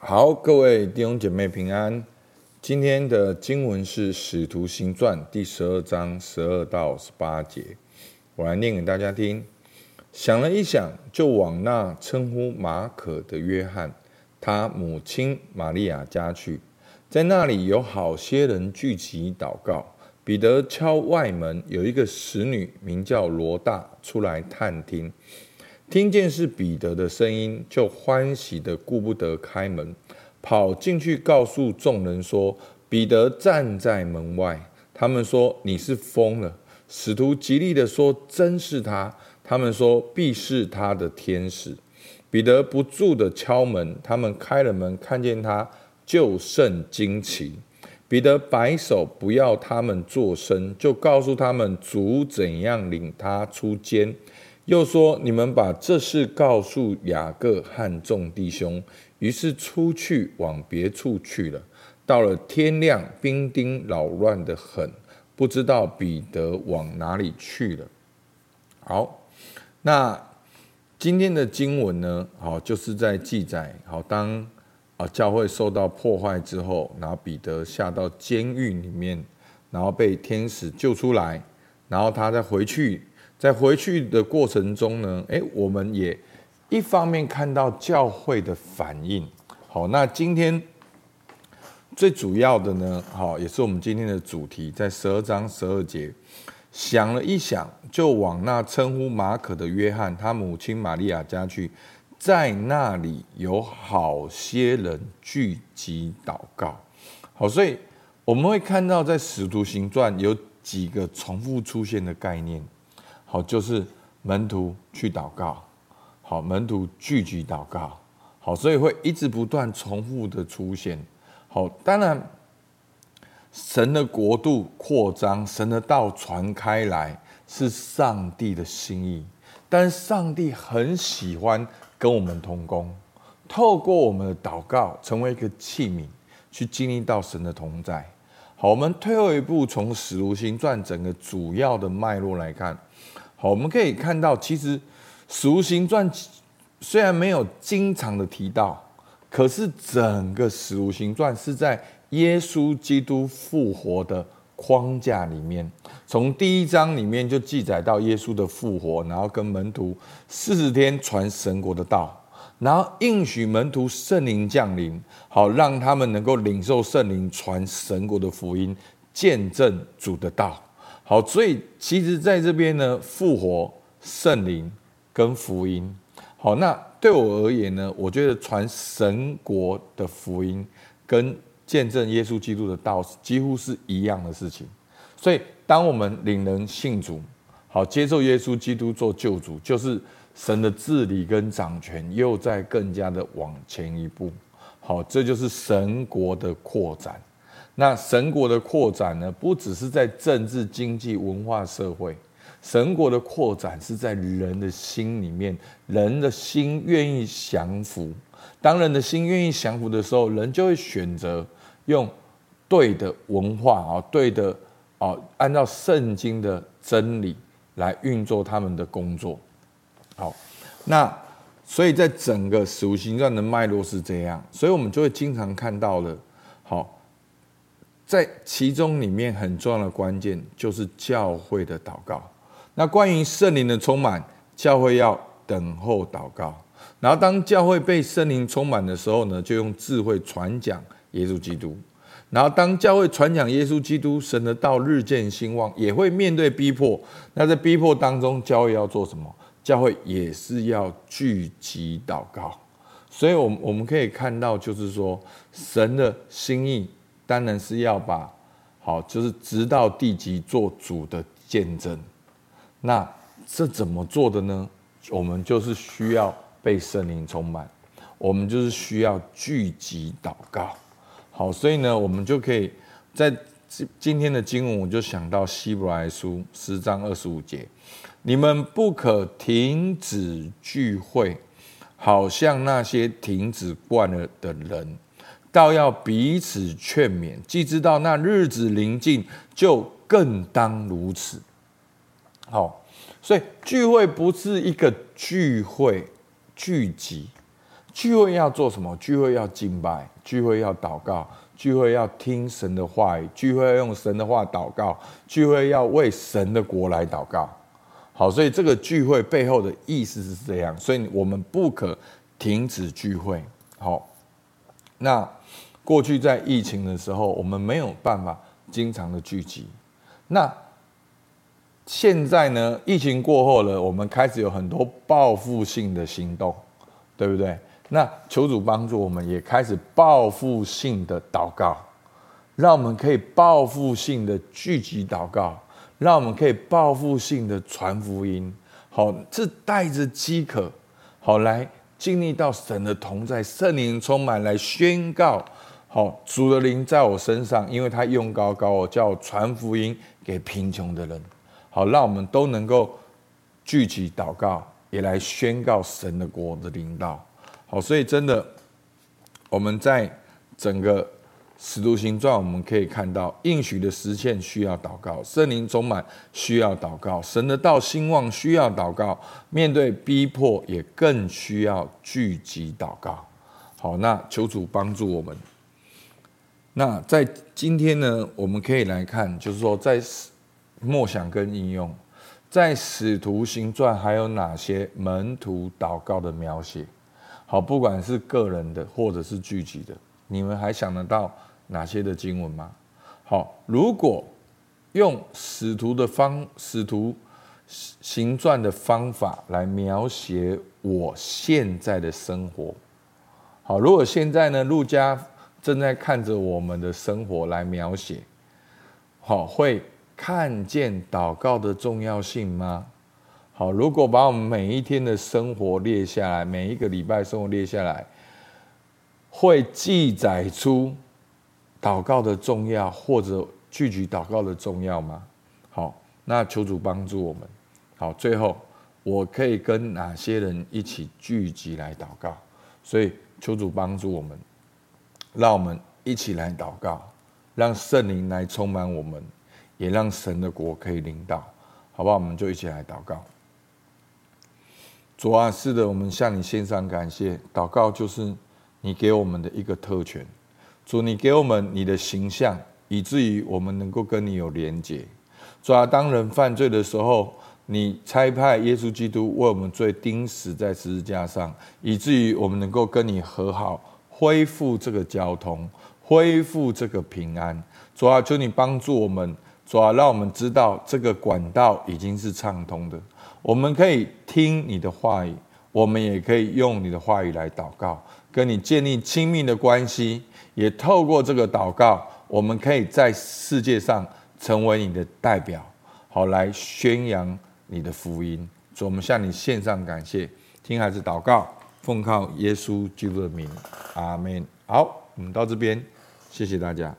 好，各位弟兄姐妹平安。今天的经文是《使徒行传》第十二章十二到十八节，我来念给大家听。想了一想，就往那称呼马可的约翰，他母亲玛利亚家去，在那里有好些人聚集祷告。彼得敲外门，有一个使女名叫罗大出来探听。听见是彼得的声音，就欢喜的顾不得开门，跑进去告诉众人说：“彼得站在门外。”他们说：“你是疯了。”使徒极力的说：“真是他。”他们说：“必是他的天使。”彼得不住的敲门，他们开了门，看见他，就甚惊奇。彼得摆手不要他们作声，就告诉他们主怎样领他出监。又说：“你们把这事告诉雅各和众弟兄。”于是出去往别处去了。到了天亮，兵丁扰乱得很，不知道彼得往哪里去了。好，那今天的经文呢？好，就是在记载，好，当啊教会受到破坏之后，然后彼得下到监狱里面，然后被天使救出来，然后他再回去。在回去的过程中呢，诶，我们也一方面看到教会的反应。好，那今天最主要的呢，好，也是我们今天的主题，在十二章十二节，想了一想，就往那称呼马可的约翰，他母亲玛利亚家去，在那里有好些人聚集祷告。好，所以我们会看到在使徒行传有几个重复出现的概念。好，就是门徒去祷告，好，门徒聚集祷告，好，所以会一直不断重复的出现。好，当然，神的国度扩张，神的道传开来是上帝的心意，但上帝很喜欢跟我们同工，透过我们的祷告，成为一个器皿，去经历到神的同在。好，我们退后一步，从使徒行传整个主要的脉络来看。好，我们可以看到，其实《使徒行传》虽然没有经常的提到，可是整个《使徒行传》是在耶稣基督复活的框架里面。从第一章里面就记载到耶稣的复活，然后跟门徒四十天传神国的道，然后应许门徒圣灵降临，好让他们能够领受圣灵，传神国的福音，见证主的道。好，所以其实在这边呢，复活、圣灵跟福音，好，那对我而言呢，我觉得传神国的福音跟见证耶稣基督的道几乎是一样的事情。所以，当我们领人信主，好，接受耶稣基督做救主，就是神的治理跟掌权又在更加的往前一步。好，这就是神国的扩展。那神国的扩展呢，不只是在政治、经济、文化、社会，神国的扩展是在人的心里面，人的心愿意降服。当人的心愿意降服的时候，人就会选择用对的文化啊，对的啊，按照圣经的真理来运作他们的工作。好，那所以在整个使徒行传的脉络是这样，所以我们就会经常看到了，好。在其中里面很重要的关键就是教会的祷告。那关于圣灵的充满，教会要等候祷告。然后当教会被圣灵充满的时候呢，就用智慧传讲耶稣基督。然后当教会传讲耶稣基督，神的道日渐兴旺，也会面对逼迫。那在逼迫当中，教会要做什么？教会也是要聚集祷告。所以，我们我们可以看到，就是说神的心意。当然是要把好，就是直到地极做主的见证。那这怎么做的呢？我们就是需要被圣灵充满，我们就是需要聚集祷告。好，所以呢，我们就可以在今天的经文，我就想到希伯来书十章二十五节：你们不可停止聚会，好像那些停止惯了的人。倒要彼此劝勉，既知道那日子临近，就更当如此。好，所以聚会不是一个聚会聚集，聚会要做什么？聚会要敬拜，聚会要祷告，聚会要听神的话语，聚会要用神的话祷告，聚会要为神的国来祷告。好，所以这个聚会背后的意思是这样，所以我们不可停止聚会。好，那过去在疫情的时候，我们没有办法经常的聚集。那现在呢？疫情过后了，我们开始有很多报复性的行动，对不对？那求主帮助我们，也开始报复性的祷告，让我们可以报复性的聚集祷告。让我们可以报复性的传福音，好，是带着饥渴，好来经历到神的同在，圣灵充满来宣告，好，主的灵在我身上，因为他用高高我，叫我传福音给贫穷的人，好，让我们都能够聚集祷告，也来宣告神的国的领导，好，所以真的，我们在整个。使徒行传，我们可以看到应许的实现需要祷告，圣灵充满需要祷告，神的道兴旺需要祷告，面对逼迫也更需要聚集祷告。好，那求主帮助我们。那在今天呢，我们可以来看，就是说在默想跟应用，在使徒行传还有哪些门徒祷告的描写？好，不管是个人的或者是聚集的，你们还想得到？哪些的经文吗？好，如果用使徒的方使徒行传的方法来描写我现在的生活，好，如果现在呢，路加正在看着我们的生活来描写，好，会看见祷告的重要性吗？好，如果把我们每一天的生活列下来，每一个礼拜生活列下来，会记载出。祷告的重要，或者聚集祷告的重要吗？好，那求主帮助我们。好，最后我可以跟哪些人一起聚集来祷告？所以求主帮助我们，让我们一起来祷告，让圣灵来充满我们，也让神的国可以领导，好不好？我们就一起来祷告。主啊，是的，我们向你献上感谢。祷告就是你给我们的一个特权。主，你给我们你的形象，以至于我们能够跟你有连结。主啊，当人犯罪的时候，你差派耶稣基督为我们罪钉死在十字架上，以至于我们能够跟你和好，恢复这个交通，恢复这个平安。主啊，求你帮助我们，主啊，让我们知道这个管道已经是畅通的，我们可以听你的话语，我们也可以用你的话语来祷告，跟你建立亲密的关系。也透过这个祷告，我们可以在世界上成为你的代表，好来宣扬你的福音。主，我们向你献上感谢，听孩子祷告，奉靠耶稣基督的名，阿门。好，我们到这边，谢谢大家。